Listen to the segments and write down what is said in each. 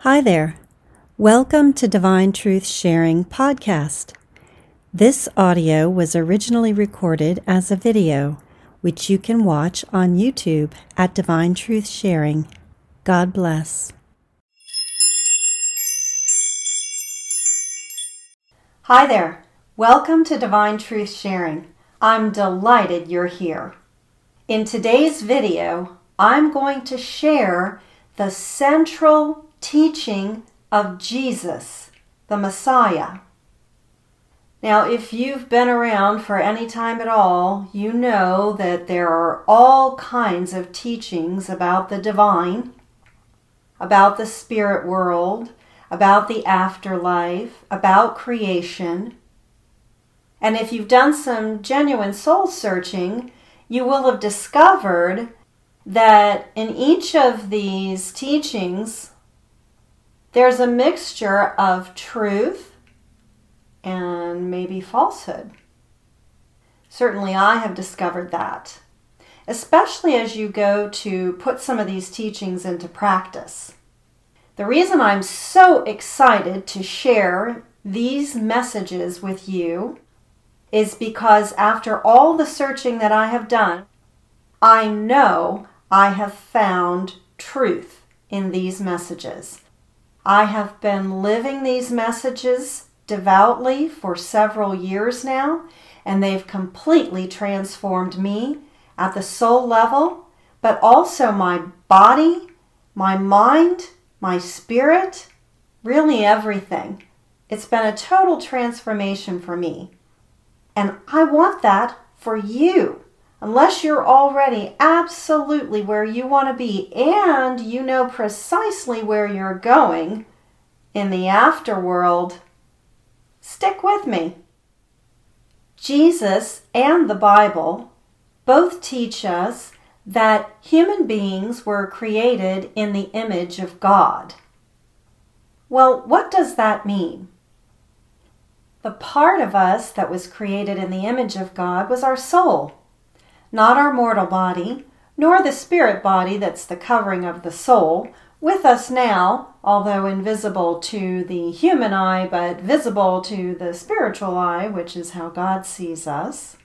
Hi there. Welcome to Divine Truth Sharing Podcast. This audio was originally recorded as a video, which you can watch on YouTube at Divine Truth Sharing. God bless. Hi there. Welcome to Divine Truth Sharing. I'm delighted you're here. In today's video, I'm going to share the central teaching of Jesus, the Messiah. Now, if you've been around for any time at all, you know that there are all kinds of teachings about the divine, about the spirit world, about the afterlife, about creation. And if you've done some genuine soul searching, you will have discovered that in each of these teachings, there's a mixture of truth and maybe falsehood. Certainly, I have discovered that, especially as you go to put some of these teachings into practice. The reason I'm so excited to share these messages with you is because after all the searching that I have done, I know I have found truth in these messages. I have been living these messages devoutly for several years now, and they've completely transformed me at the soul level, but also my body, my mind, my spirit, really everything. It's been a total transformation for me. And I want that for you. Unless you're already absolutely where you want to be and you know precisely where you're going in the afterworld, stick with me. Jesus and the Bible both teach us that human beings were created in the image of God. Well, what does that mean? The part of us that was created in the image of God was our soul not our mortal body, nor the spirit body that's the covering of the soul, with us now, although invisible to the human eye, but visible to the spiritual eye, which is how God sees us.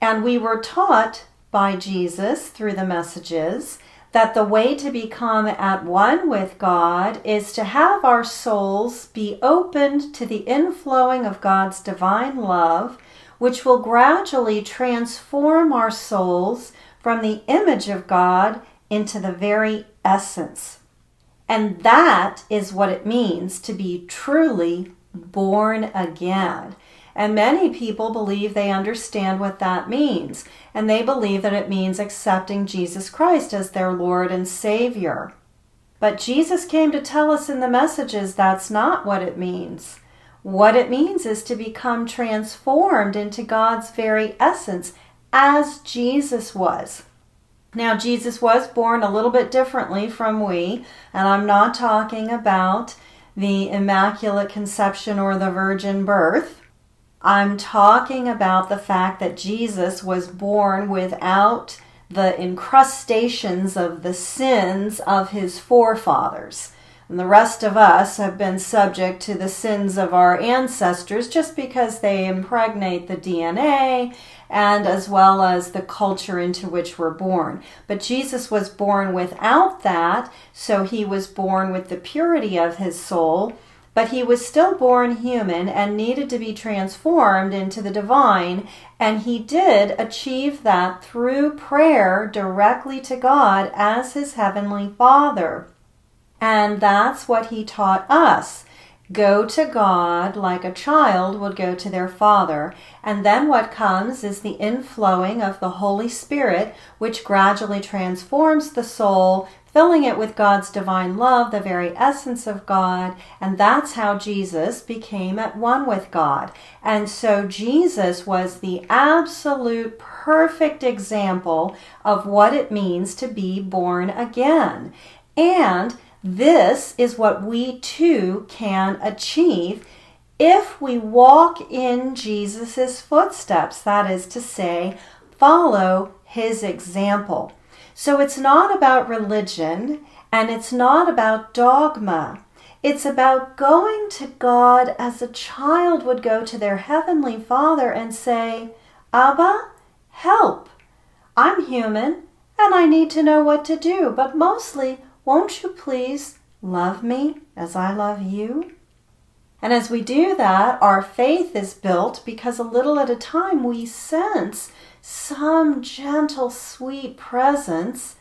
And we were taught by Jesus through the messages that the way to become at one with God is to have our souls be opened to the inflowing of God's divine love which will gradually transform our souls from the image of God into the very essence. And that is what it means to be truly born again. And many people believe they understand what that means. And they believe that it means accepting Jesus Christ as their Lord and Savior. But Jesus came to tell us in the messages that's not what it means. What it means is to become transformed into God's very essence as Jesus was. Now, Jesus was born a little bit differently from we, and I'm not talking about the Immaculate Conception or the Virgin Birth. I'm talking about the fact that Jesus was born without the incrustations of the sins of his forefathers. And the rest of us have been subject to the sins of our ancestors just because they impregnate the DNA and as well as the culture into which we're born. But Jesus was born without that, so he was born with the purity of his soul, but he was still born human and needed to be transformed into the divine, and he did achieve that through prayer directly to God as his heavenly Father. And that's what he taught us. Go to God like a child would go to their father. And then what comes is the inflowing of the Holy Spirit, which gradually transforms the soul, filling it with God's divine love, the very essence of God. And that's how Jesus became at one with God. And so Jesus was the absolute perfect example of what it means to be born again. And this is what we too can achieve if we walk in Jesus' footsteps, that is to say, follow his example. So it's not about religion And it's not about dogma. It's about going to God as a child would go to their heavenly Father and say, Abba, help. I'm human and I need to know what to do, but mostly, won't you please love me as I love you? And as we do that, our faith is built because a little at a time we sense some gentle, sweet presence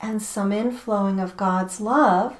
and some inflowing of God's love,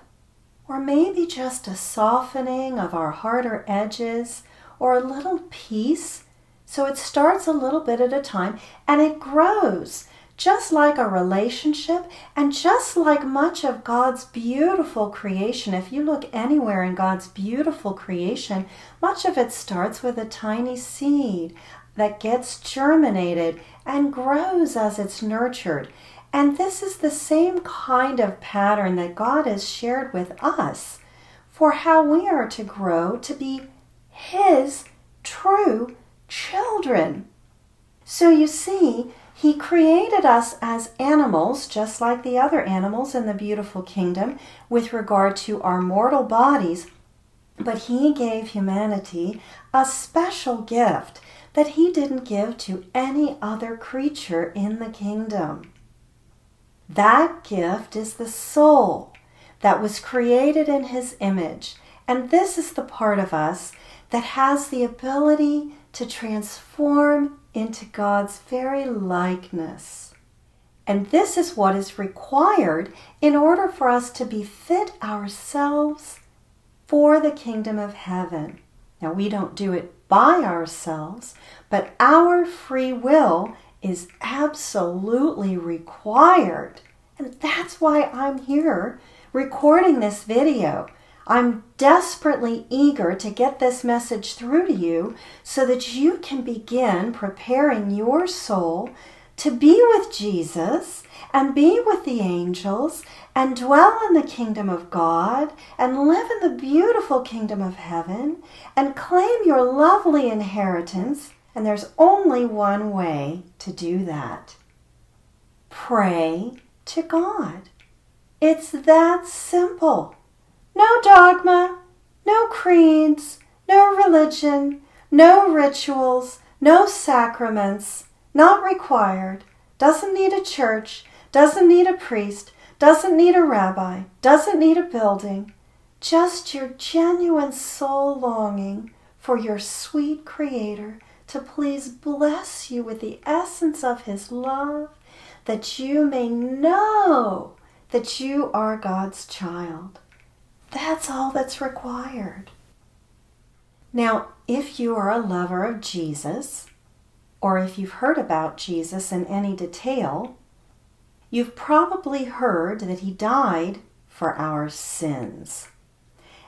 or maybe just a softening of our harder edges, or a little peace. So it starts a little bit at a time and it grows just like a relationship and just like much of God's beautiful creation. If you look anywhere in God's beautiful creation, much of it starts with a tiny seed that gets germinated and grows as it's nurtured. And this is the same kind of pattern that God has shared with us for how we are to grow to be His true children. So you see, he created us as animals, just like the other animals in the beautiful kingdom, with regard to our mortal bodies, but He gave humanity a special gift that He didn't give to any other creature in the kingdom. That gift is the soul that was created in His image, and this is the part of us that has the ability to transform into God's very likeness. And this is what is required in order for us to befit ourselves for the kingdom of heaven. Now, we don't do it by ourselves, but our free will is absolutely required. And that's why I'm here recording this video I'm desperately eager to get this message through to you so that you can begin preparing your soul to be with Jesus and be with the angels and dwell in the kingdom of God and live in the beautiful kingdom of heaven and claim your lovely inheritance. And there's only one way to do that pray to God. It's that simple. No dogma, no creeds, no religion, no rituals, no sacraments, not required, doesn't need a church, doesn't need a priest, doesn't need a rabbi, doesn't need a building, just your genuine soul longing for your sweet Creator to please bless you with the essence of His love, that you may know that you are God's child. That's all that's required. Now, if you are a lover of Jesus, or if you've heard about Jesus in any detail, you've probably heard that he died for our sins,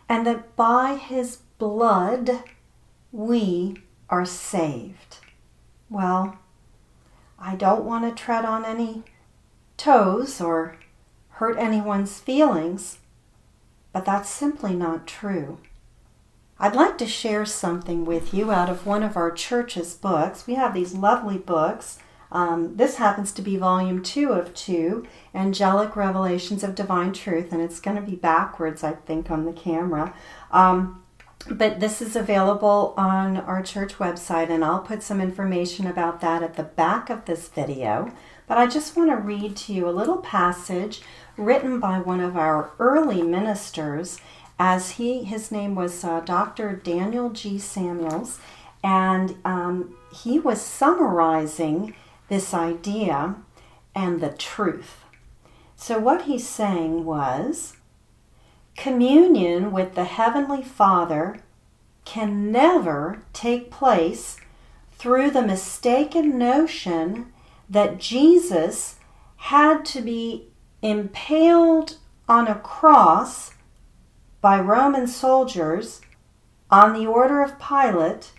and that by his blood we are saved. Well, I don't want to tread on any toes or hurt anyone's feelings, but that's simply not true. I'd like to share something with you out of one of our church's books. We have these lovely books. Um, this happens to be volume two of two, Angelic Revelations of Divine Truth, and it's going to be backwards, I think, on the camera. Um, but this is available on our church website, and I'll put some information about that at the back of this video. But I just want to read to you a little passage written by one of our early ministers as he his name was uh, Dr. Daniel G. Samuels, and um, he was summarizing this idea and the truth. So what he's saying was communion with the heavenly Father can never take place through the mistaken notion that Jesus had to be impaled on a cross by Roman soldiers on the order of Pilate,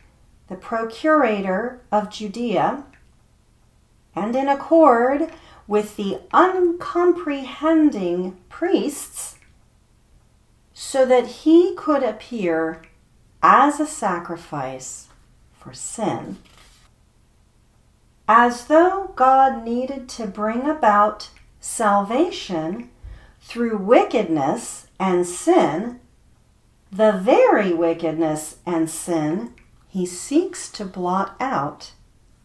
the procurator of Judea, and in accord with the uncomprehending priests, so that he could appear as a sacrifice for sin. As though God needed to bring about salvation through wickedness and sin, the very wickedness and sin he seeks to blot out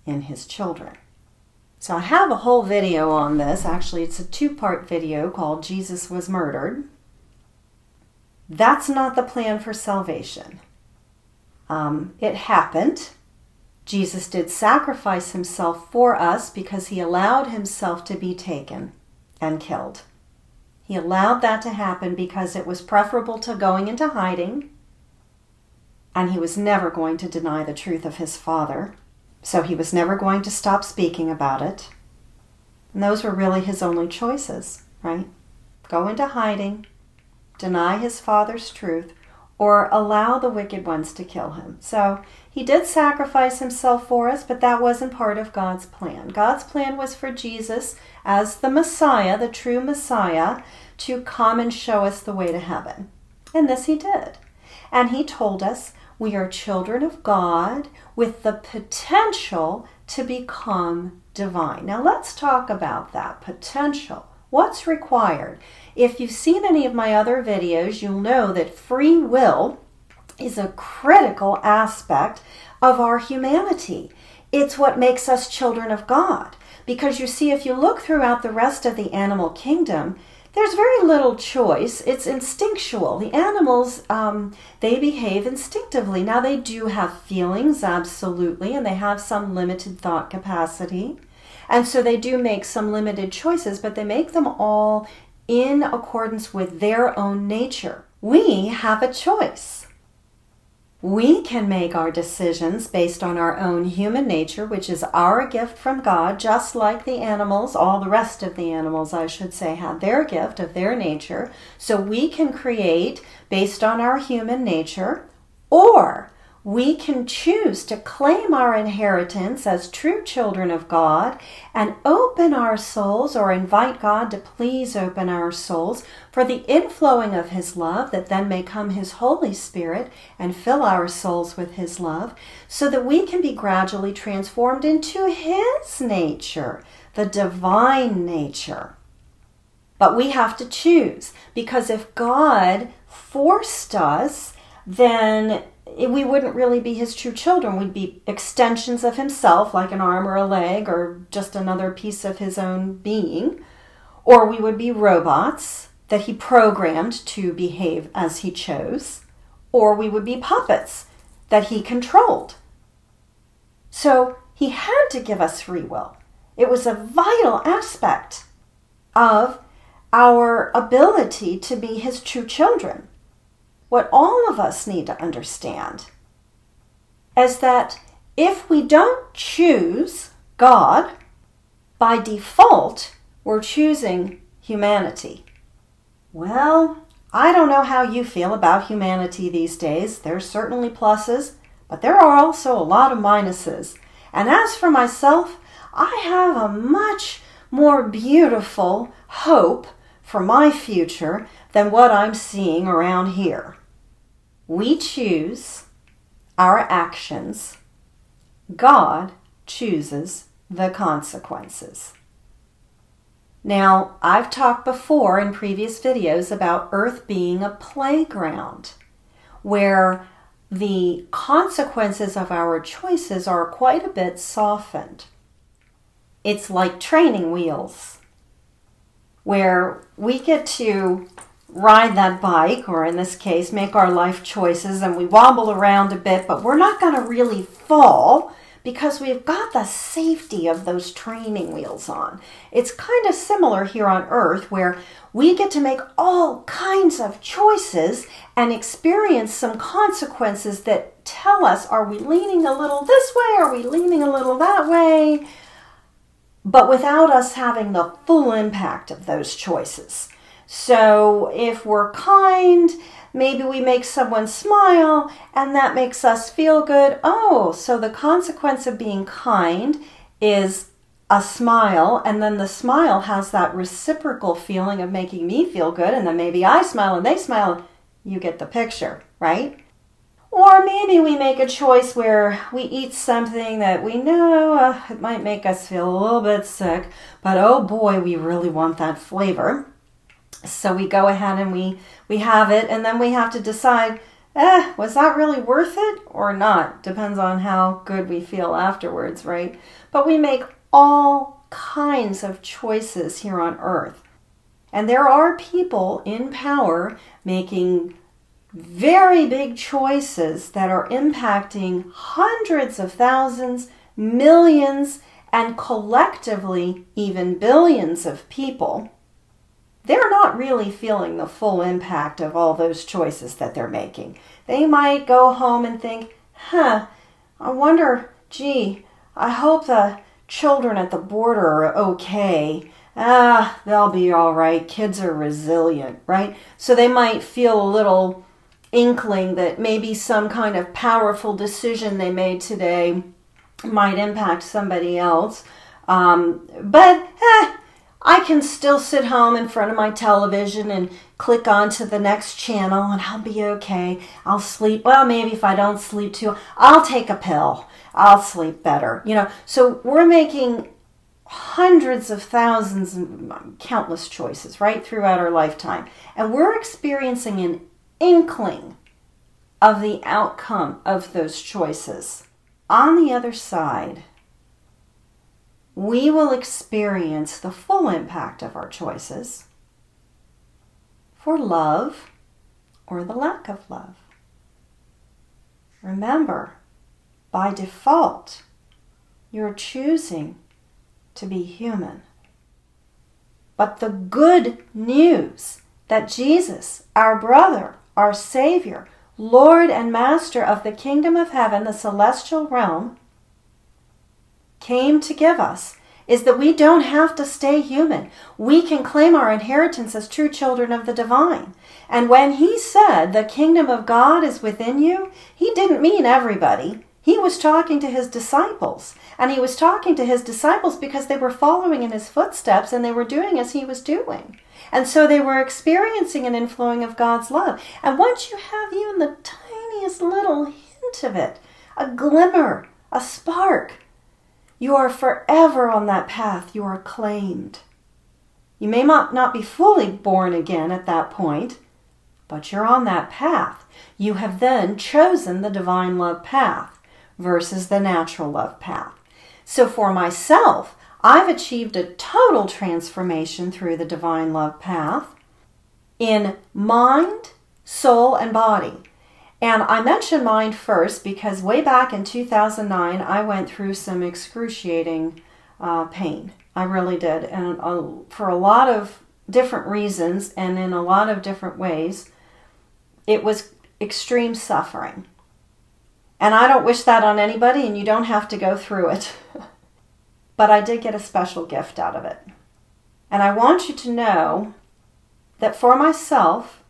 in his children. So I have a whole video on this. Actually, it's a two part video called Jesus Was Murdered. That's not the plan for salvation. Um, it happened. Jesus did sacrifice himself for us because he allowed himself to be taken and killed. He allowed that to happen because it was preferable to going into hiding, and he was never going to deny the truth of his Father. So he was never going to stop speaking about it. And those were really his only choices, right? Go into hiding, deny his father's truth, or allow the wicked ones to kill him. So he did sacrifice himself for us, but that wasn't part of God's plan. God's plan was for Jesus, as the Messiah, the true Messiah, to come and show us the way to heaven. And this he did. And he told us we are children of God with the potential to become divine. Now, let's talk about that potential. What's required? If you've seen any of my other videos, you'll know that free will is a critical aspect of our humanity. It's what makes us children of God. Because you see, if you look throughout the rest of the animal kingdom, there's very little choice. It's instinctual. The animals, um, they behave instinctively. Now, they do have feelings, absolutely, and they have some limited thought capacity. And so they do make some limited choices, but they make them all in accordance with their own nature. We have a choice. We can make our decisions based on our own human nature, which is our gift from God, just like the animals, all the rest of the animals, I should say, have their gift of their nature. So we can create based on our human nature, or we can choose to claim our inheritance as true children of God and open our souls or invite God to please open our souls for the inflowing of His love that then may come His Holy Spirit and fill our souls with His love so that we can be gradually transformed into His nature, the divine nature. But we have to choose because if God forced us, then we wouldn't really be his true children. We'd be extensions of himself, like an arm or a leg, or just another piece of his own being. Or we would be robots that he programmed to behave as he chose. Or we would be puppets that he controlled. So he had to give us free will. It was a vital aspect of our ability to be his true children what all of us need to understand is that if we don't choose God, by default, we're choosing humanity. Well, I don't know how you feel about humanity these days. There's certainly pluses, but there are also a lot of minuses. And as for myself, I have a much more beautiful hope for my future than what I'm seeing around here. We choose our actions, God chooses the consequences. Now, I've talked before in previous videos about Earth being a playground where the consequences of our choices are quite a bit softened. It's like training wheels, where we get to ride that bike, or in this case, make our life choices, and we wobble around a bit, but we're not going to really fall because we've got the safety of those training wheels on. It's kind of similar here on Earth where we get to make all kinds of choices and experience some consequences that tell us are we leaning a little this way, are we leaning a little that way, but without us having the full impact of those choices. So if we're kind, maybe we make someone smile and that makes us feel good. Oh, so the consequence of being kind is a smile, and then the smile has that reciprocal feeling of making me feel good, and then maybe I smile and they smile. You get the picture, right? Or maybe we make a choice where we eat something that we know uh, it might make us feel a little bit sick, but oh boy, we really want that flavor. So we go ahead and we, we have it, and then we have to decide eh, was that really worth it or not? Depends on how good we feel afterwards, right? But we make all kinds of choices here on earth. And there are people in power making very big choices that are impacting hundreds of thousands, millions, and collectively even billions of people they're not really feeling the full impact of all those choices that they're making. They might go home and think, huh, I wonder, gee, I hope the children at the border are okay. Ah, they'll be all right. Kids are resilient, right? So they might feel a little inkling that maybe some kind of powerful decision they made today might impact somebody else. Um, but eh, I can still sit home in front of my television and click on to the next channel and I'll be okay. I'll sleep. Well, maybe if I don't sleep too, I'll take a pill. I'll sleep better. You know, so we're making hundreds of thousands and countless choices right throughout our lifetime. And we're experiencing an inkling of the outcome of those choices. On the other side, we will experience the full impact of our choices for love or the lack of love. Remember, by default, you're choosing to be human. But the good news that Jesus, our brother, our Savior, Lord and Master of the kingdom of heaven, the celestial realm, came to give us is that we don't have to stay human. We can claim our inheritance as true children of the divine. And when he said the kingdom of God is within you, he didn't mean everybody. He was talking to his disciples. And he was talking to his disciples because they were following in his footsteps and they were doing as he was doing. And so they were experiencing an inflowing of God's love. And once you have even the tiniest little hint of it, a glimmer, a spark, you are forever on that path. You are claimed. You may not be fully born again at that point, but you're on that path. You have then chosen the divine love path versus the natural love path. So for myself, I've achieved a total transformation through the divine love path in mind, soul, and body. And I mention mind first because way back in 2009, I went through some excruciating uh, pain. I really did. And uh, for a lot of different reasons and in a lot of different ways, it was extreme suffering. And I don't wish that on anybody, and you don't have to go through it. but I did get a special gift out of it. And I want you to know that for myself,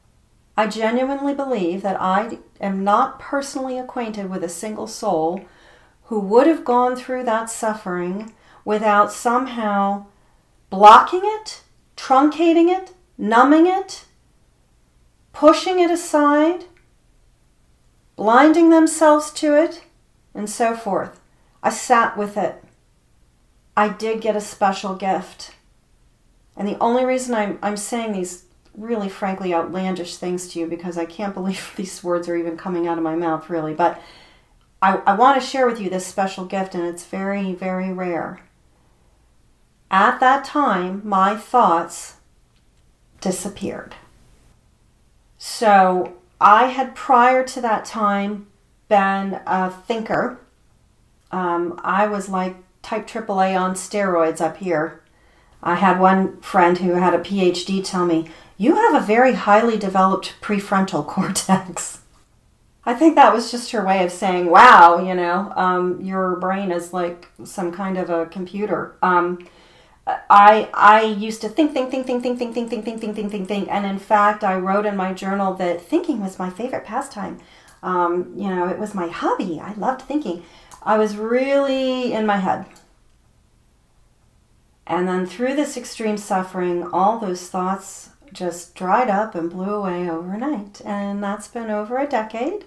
I genuinely believe that I am not personally acquainted with a single soul who would have gone through that suffering without somehow blocking it, truncating it, numbing it, pushing it aside, blinding themselves to it, and so forth. I sat with it. I did get a special gift. And the only reason I'm, I'm saying these really, frankly, outlandish things to you because I can't believe these words are even coming out of my mouth, really. But I, I want to share with you this special gift, and it's very, very rare. At that time, my thoughts disappeared. So I had prior to that time been a thinker. Um, I was like type AAA on steroids up here. I had one friend who had a PhD tell me, you have a very highly developed prefrontal cortex. I think that was just her way of saying, wow, you know, um, your brain is like some kind of a computer. Um, I I used to think, think, think, think, think, think, think, think, think, think, think, think, think, and in fact, I wrote in my journal that thinking was my favorite pastime. Um, you know, it was my hobby. I loved thinking. I was really in my head. And then through this extreme suffering, all those thoughts just dried up and blew away overnight. And that's been over a decade,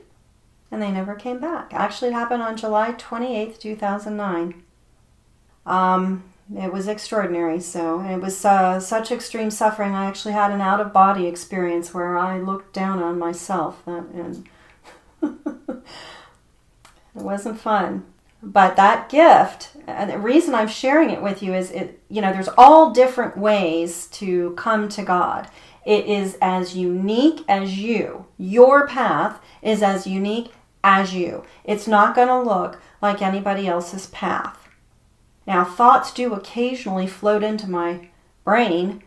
and they never came back. Actually, it happened on July 28th, 2009. Um, It was extraordinary. So it was uh, such extreme suffering. I actually had an out of body experience where I looked down on myself, and it wasn't fun. But that gift, and the reason I'm sharing it with you is, it you know, there's all different ways to come to God. It is as unique as you. Your path is as unique as you. It's not going to look like anybody else's path. Now, thoughts do occasionally float into my brain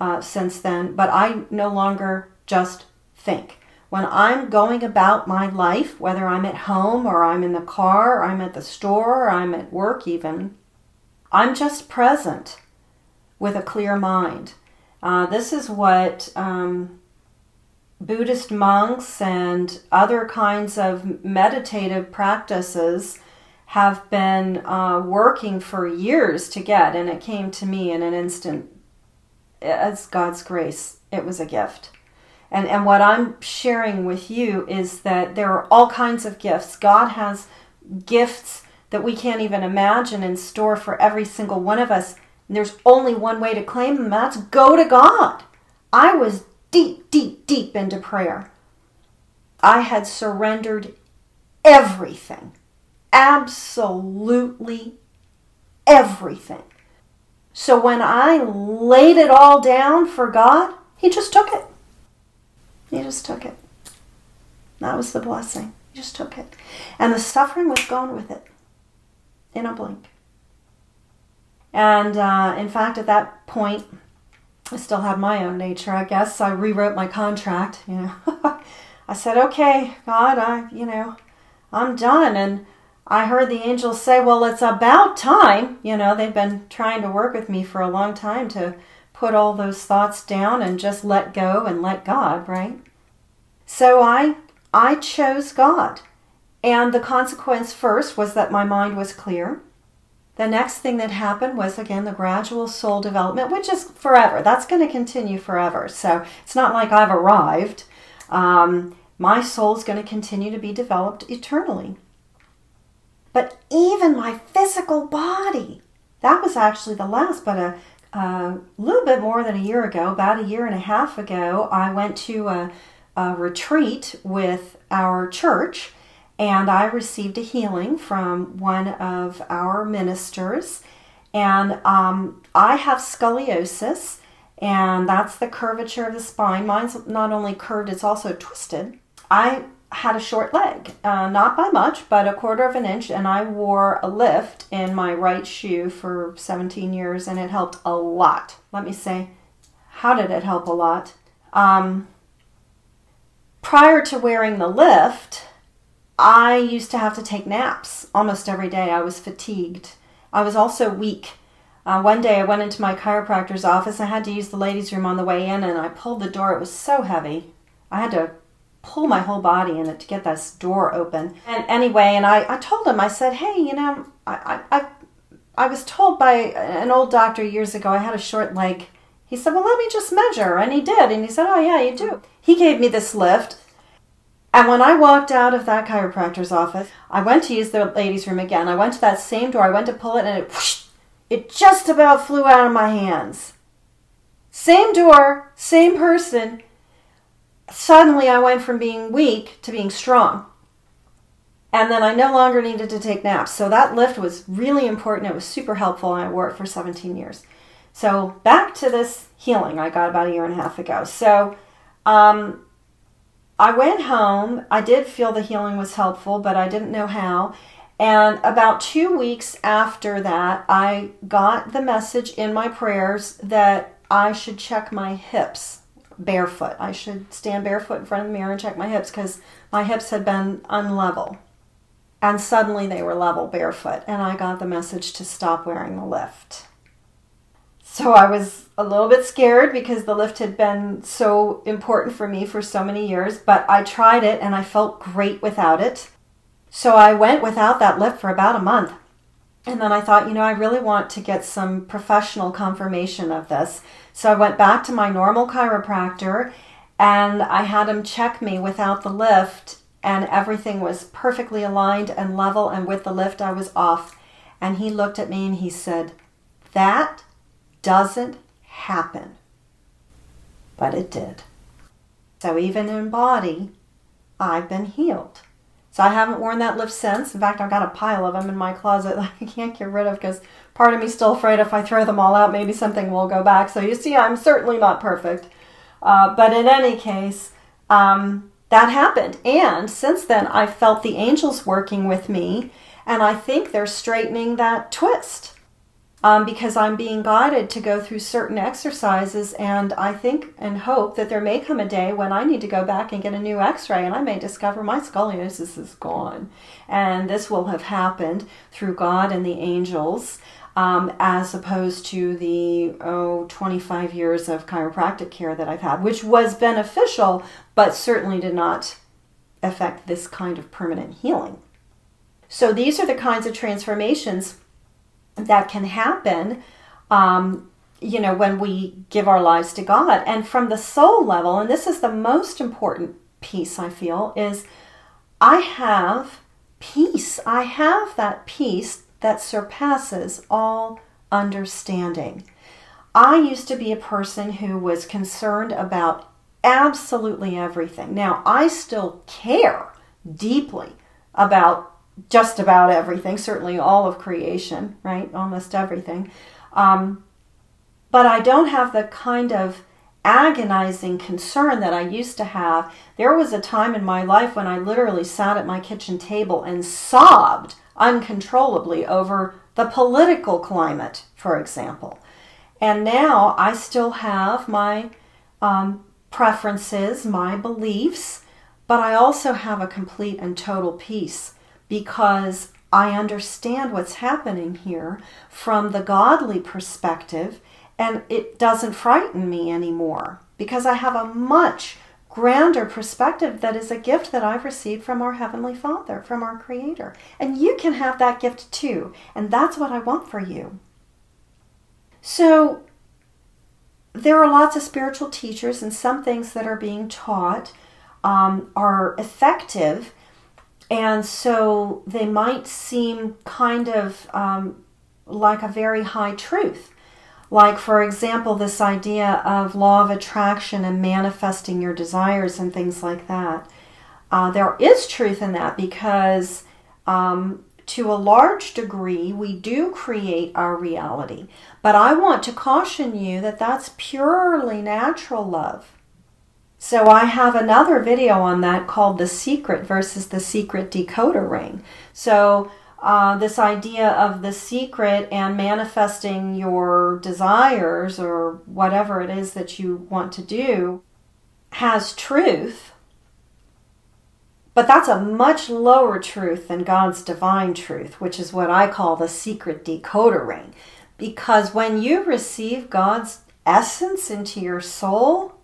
uh, since then, but I no longer just think. When I'm going about my life, whether I'm at home or I'm in the car, or I'm at the store, or I'm at work even, I'm just present with a clear mind. Uh, this is what um, Buddhist monks and other kinds of meditative practices have been uh, working for years to get, and it came to me in an instant. As God's grace, it was a gift. And, and what I'm sharing with you is that there are all kinds of gifts. God has gifts that we can't even imagine in store for every single one of us. And there's only one way to claim them that's go to God. I was deep, deep, deep into prayer. I had surrendered everything, absolutely everything. So when I laid it all down for God, He just took it. He just took it. That was the blessing. He just took it. And the suffering was gone with it in a blink. And uh, in fact, at that point, I still had my own nature, I guess. I rewrote my contract, you know. I said, okay, God, I, you know, I'm done. And I heard the angels say, well, it's about time. You know, they've been trying to work with me for a long time to put all those thoughts down and just let go and let God, right? So I I chose God. And the consequence first was that my mind was clear. The next thing that happened was again the gradual soul development, which is forever. That's going to continue forever. So it's not like I've arrived. Um, my soul's going to continue to be developed eternally. But even my physical body, that was actually the last, but a, a little bit more than a year ago, about a year and a half ago, I went to a, a retreat with our church and I received a healing from one of our ministers. And um, I have scoliosis, and that's the curvature of the spine. Mine's not only curved, it's also twisted. I had a short leg, uh, not by much, but a quarter of an inch, and I wore a lift in my right shoe for 17 years, and it helped a lot. Let me say, how did it help a lot? Um, prior to wearing the lift, I used to have to take naps almost every day. I was fatigued. I was also weak. Uh, one day I went into my chiropractor's office. I had to use the ladies' room on the way in, and I pulled the door. It was so heavy. I had to pull my whole body in it to get this door open. And anyway, and I, I told him, I said, hey, you know, I, I, I, was told by an old doctor years ago I had a short leg. He said, well, let me just measure. And he did. And he said, oh, yeah, you do. He gave me this lift. And when I walked out of that chiropractor's office, I went to use the ladies' room again. I went to that same door. I went to pull it, and it whoosh, it just about flew out of my hands. Same door, same person. Suddenly, I went from being weak to being strong. And then I no longer needed to take naps. So that lift was really important. It was super helpful, and I wore it for 17 years. So back to this healing I got about a year and a half ago. So um, I went home. I did feel the healing was helpful, but I didn't know how. And about two weeks after that, I got the message in my prayers that I should check my hips barefoot. I should stand barefoot in front of the mirror and check my hips because my hips had been unlevel. And suddenly they were level barefoot. And I got the message to stop wearing the lift. So I was a little bit scared because the lift had been so important for me for so many years, but I tried it and I felt great without it. So I went without that lift for about a month. And then I thought, you know, I really want to get some professional confirmation of this. So I went back to my normal chiropractor and I had him check me without the lift, and everything was perfectly aligned and level. And with the lift, I was off. And he looked at me and he said, that doesn't happen. But it did. So even in body, I've been healed. So I haven't worn that lift since. In fact, I've got a pile of them in my closet that I can't get rid of because part of me's still afraid if I throw them all out, maybe something will go back. So you see, I'm certainly not perfect. Uh, but in any case, um, that happened. And since then, I've felt the angels working with me, and I think they're straightening that twist um, because I'm being guided to go through certain exercises. And I think and hope that there may come a day when I need to go back and get a new x ray and I may discover my scoliosis is gone. And this will have happened through God and the angels. Um, as opposed to the oh 25 years of chiropractic care that I've had, which was beneficial, but certainly did not affect this kind of permanent healing. So these are the kinds of transformations that can happen um, you know when we give our lives to god. And from the soul level and this is the most important piece i feel is i have peace. I have that peace that surpasses all understanding. I used to be a person who was concerned about absolutely everything. Now i still care deeply about just about everything, certainly all of creation, right? Almost everything. Um, but I don't have the kind of agonizing concern that I used to have. There was a time in my life when I literally sat at my kitchen table and sobbed uncontrollably over the political climate, for example. And now I still have my um, preferences, my beliefs, but I also have a complete and total peace because I understand what's happening here from the godly perspective and it doesn't frighten me anymore because I have a much grander perspective that is a gift that I've received from our Heavenly Father, from our Creator. And you can have that gift too. And that's what I want for you. So, there are lots of spiritual teachers, and some things that are being taught um, are effective and so they might seem kind of um, like a very high truth. Like, for example, this idea of law of attraction and manifesting your desires and things like that. Uh, there is truth in that because, um, to a large degree, we do create our reality. But I want to caution you that that's purely natural love. So I have another video on that called The Secret versus the Secret Decoder Ring. So uh, this idea of the secret and manifesting your desires or whatever it is that you want to do has truth, but that's a much lower truth than God's divine truth, which is what I call the secret decoder ring. Because when you receive God's essence into your soul,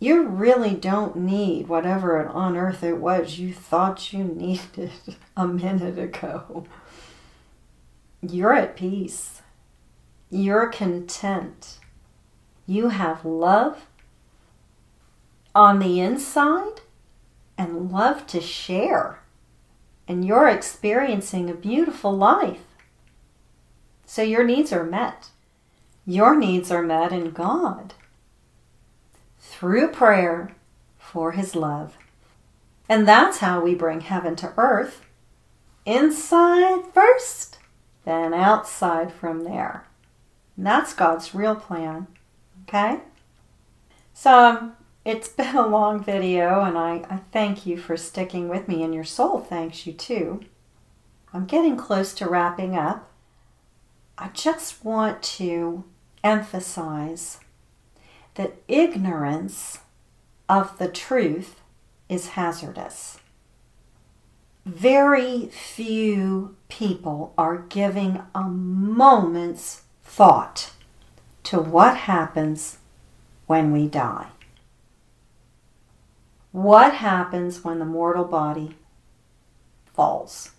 you really don't need whatever on earth it was you thought you needed a minute ago. You're at peace. You're content. You have love on the inside and love to share. And you're experiencing a beautiful life. So your needs are met. Your needs are met in God through prayer for His love. And that's how we bring heaven to earth. Inside first, then outside from there. And that's God's real plan. Okay? So it's been a long video, and I, I thank you for sticking with me, and your soul thanks you too. I'm getting close to wrapping up. I just want to emphasize that ignorance of the truth is hazardous. Very few people are giving a moment's thought to what happens when we die. What happens when the mortal body falls?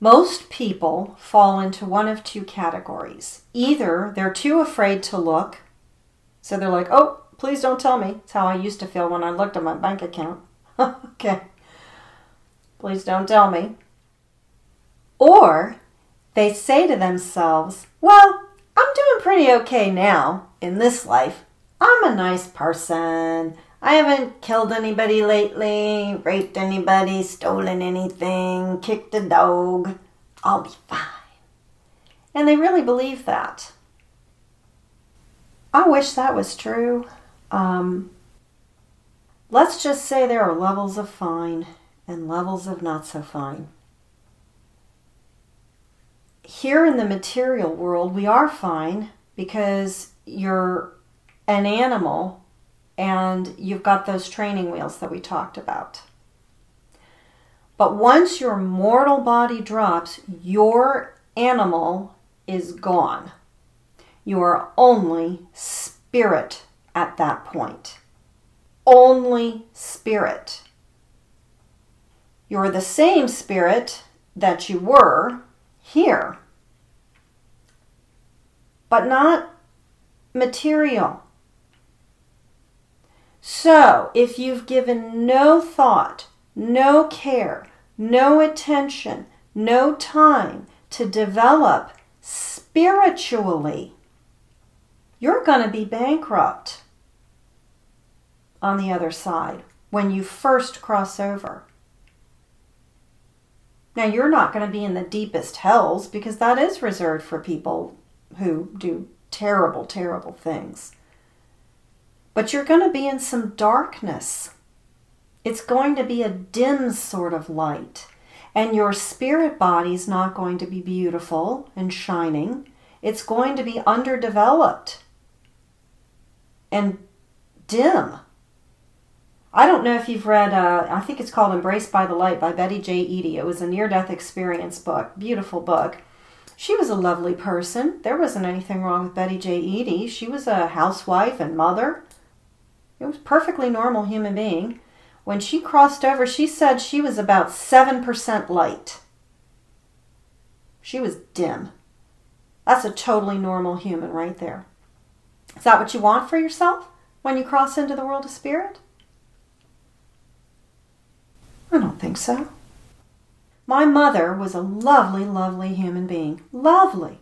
Most people fall into one of two categories. Either they're too afraid to look so they're like, oh, please don't tell me. It's how I used to feel when I looked at my bank account. okay. Please don't tell me. Or they say to themselves, Well, I'm doing pretty okay now in this life. I'm a nice person. I haven't killed anybody lately, raped anybody, stolen anything, kicked a dog. I'll be fine. And they really believe that. I wish that was true. Um, let's just say there are levels of fine and levels of not so fine. Here in the material world, we are fine because you're an animal and you've got those training wheels that we talked about. But once your mortal body drops, your animal is gone. You are only spirit at that point. Only spirit. You're the same spirit that you were here, but not material. So, if you've given no thought, no care, no attention, no time to develop spiritually, you're going to be bankrupt on the other side when you first cross over. Now, you're not going to be in the deepest hells because that is reserved for people who do terrible, terrible things. But you're going to be in some darkness. It's going to be a dim sort of light. And your spirit body's not going to be beautiful and shining. It's going to be underdeveloped and dim. I don't know if you've read, uh, I think it's called Embraced by the Light by Betty J. Eadie. It was a near death experience book, beautiful book. She was a lovely person. There wasn't anything wrong with Betty J. Eadie. She was a housewife and mother. It was perfectly normal human being. When she crossed over, she said she was about 7% light. She was dim. That's a totally normal human right there. Is that what you want for yourself when you cross into the world of spirit? I don't think so. My mother was a lovely, lovely human being. Lovely.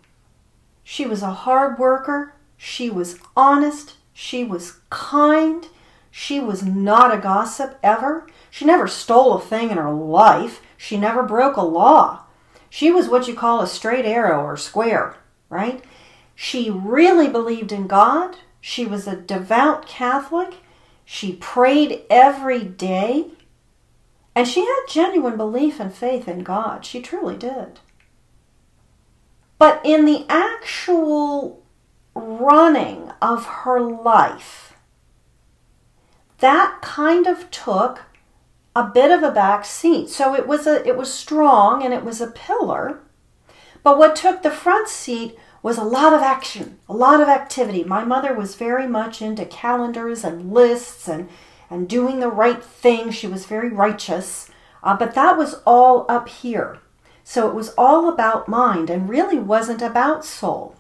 She was a hard worker. She was honest. She was kind. She was not a gossip ever. She never stole a thing in her life. She never broke a law. She was what you call a straight arrow or square, right? She really believed in God. She was a devout Catholic. She prayed every day. And she had genuine belief and faith in God. She truly did. But in the actual running of her life, that kind of took a bit of a back seat. So it was a it was strong and it was a pillar. But what took the front seat was a lot of action, a lot of activity. My mother was very much into calendars and lists and and doing the right thing. She was very righteous. Uh, but that was all up here. So it was all about mind and really wasn't about soul.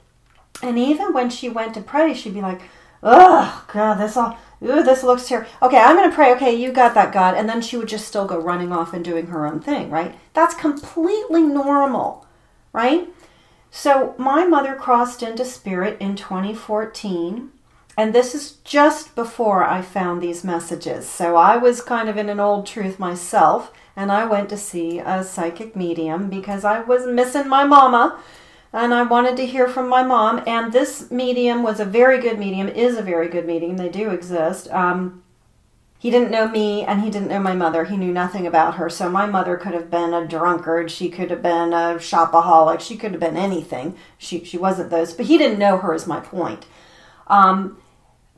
And even when she went to pray, she'd be like, "Oh God, this all, ooh, this looks here. Okay, I'm to pray. Okay, you got that, God." And then she would just still go running off and doing her own thing. Right? That's completely normal, right? So my mother crossed into spirit in 2014, and this is just before I found these messages. So I was kind of in an old truth myself, and I went to see a psychic medium because I was missing my mama and I wanted to hear from my mom. And this medium was a very good medium, is a very good medium. They do exist. Um, he didn't know me and he didn't know my mother. He knew nothing about her. So my mother could have been a drunkard. She could have been a shopaholic. She could have been anything. She, she wasn't those, but he didn't know her, is my point. Um,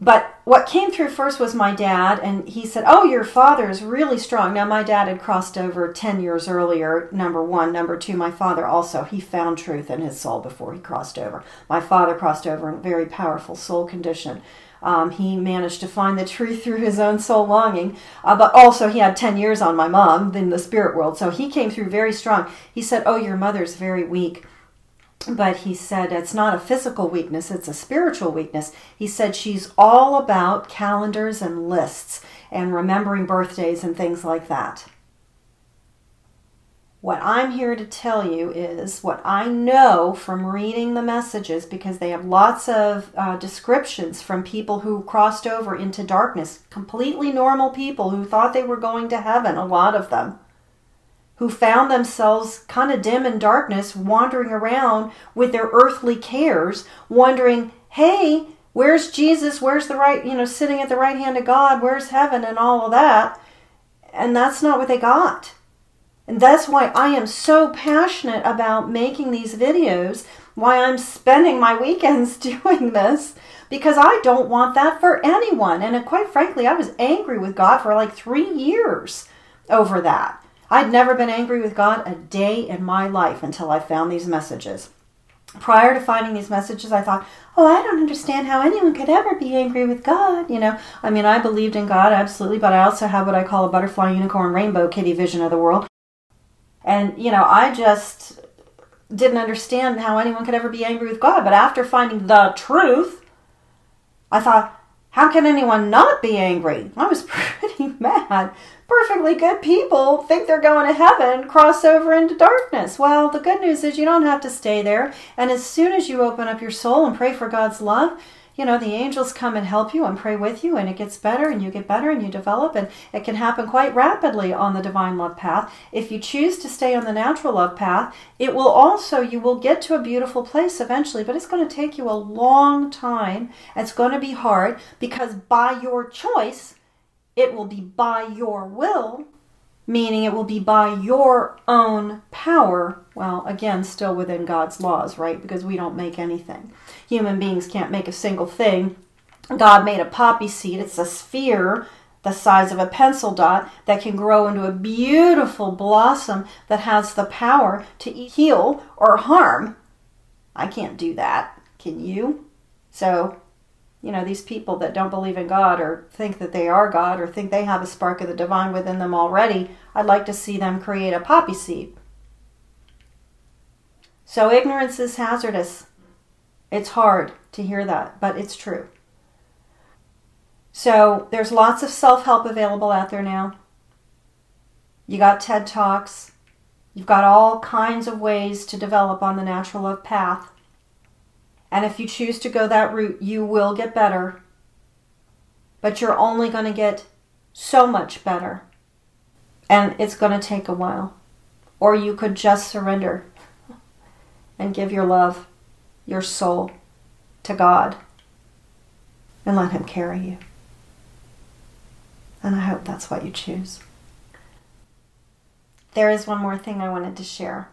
but what came through first was my dad, and he said, Oh, your father is really strong. Now, my dad had crossed over 10 years earlier, number one. Number two, my father also, he found truth in his soul before he crossed over. My father crossed over in a very powerful soul condition. Um, he managed to find the truth through his own soul longing, uh, but also he had 10 years on my mom in the spirit world, so he came through very strong. He said, Oh, your mother's very weak but he said it's not a physical weakness, it's a spiritual weakness. He said she's all about calendars and lists and remembering birthdays and things like that. What I'm here to tell you is what I know from reading the messages because they have lots of uh, descriptions from people who crossed over into darkness, completely normal people who thought they were going to heaven, a lot of them, who found themselves kind of dim in darkness, wandering around with their earthly cares, wondering, hey, where's Jesus? Where's the right, you know, sitting at the right hand of God? Where's heaven and all of that? And that's not what they got. And that's why I am so passionate about making these videos, why I'm spending my weekends doing this, because I don't want that for anyone. And uh, quite frankly, I was angry with God for like three years over that. I'd never been angry with God a day in my life until I found these messages. Prior to finding these messages, I thought, oh, I don't understand how anyone could ever be angry with God. You know, I mean, I believed in God, absolutely, but I also have what I call a butterfly, unicorn, rainbow kitty vision of the world. And, you know, I just didn't understand how anyone could ever be angry with God. But after finding the truth, I thought, how can anyone not be angry? I was pretty mad. Perfectly good people think they're going to heaven, cross over into darkness. Well, the good news is you don't have to stay there. And as soon as you open up your soul and pray for God's love, you know, the angels come and help you and pray with you, and it gets better, and you get better, and you develop, and it can happen quite rapidly on the divine love path. If you choose to stay on the natural love path, it will also, you will get to a beautiful place eventually, but it's going to take you a long time. It's going to be hard because by your choice, it will be by your will meaning it will be by your own power. Well, again, still within God's laws, right? Because we don't make anything. Human beings can't make a single thing. God made a poppy seed, it's a sphere the size of a pencil dot that can grow into a beautiful blossom that has the power to heal or harm. I can't do that. Can you? So you know, these people that don't believe in God or think that they are God or think they have a spark of the divine within them already, I'd like to see them create a poppy seed. So ignorance is hazardous. It's hard to hear that, but it's true. So there's lots of self help available out there now. You got TED Talks. You've got all kinds of ways to develop on the natural love path. And if you choose to go that route, you will get better. But you're only going to get so much better. And it's going to take a while. Or you could just surrender and give your love, your soul to God and let Him carry you. And I hope that's what you choose. There is one more thing I wanted to share.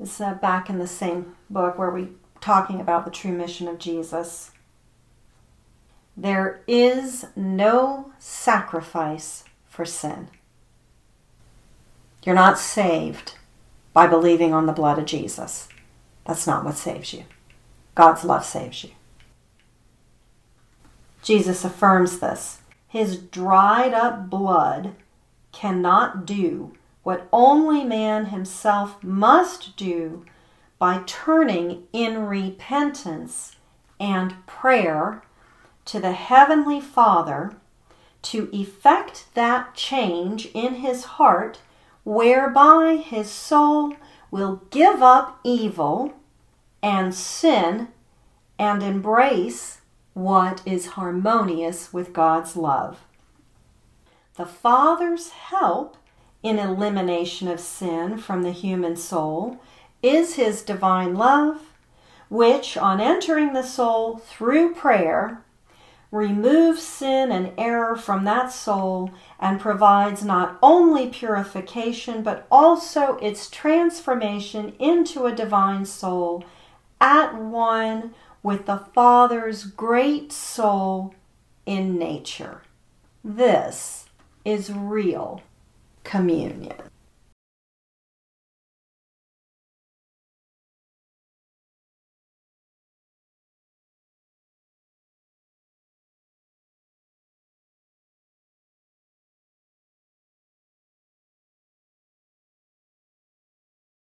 It's uh, back in the same book where we're talking about the true mission of Jesus. There is no sacrifice for sin. You're not saved by believing on the blood of Jesus. That's not what saves you. God's love saves you. Jesus affirms this. His dried up blood cannot do what only man himself must do by turning in repentance and prayer to the Heavenly Father to effect that change in his heart whereby his soul will give up evil and sin and embrace what is harmonious with God's love. The Father's help in elimination of sin from the human soul is his divine love, which, on entering the soul through prayer, removes sin and error from that soul and provides not only purification but also its transformation into a divine soul at one with the Father's great soul in nature. This is real communion.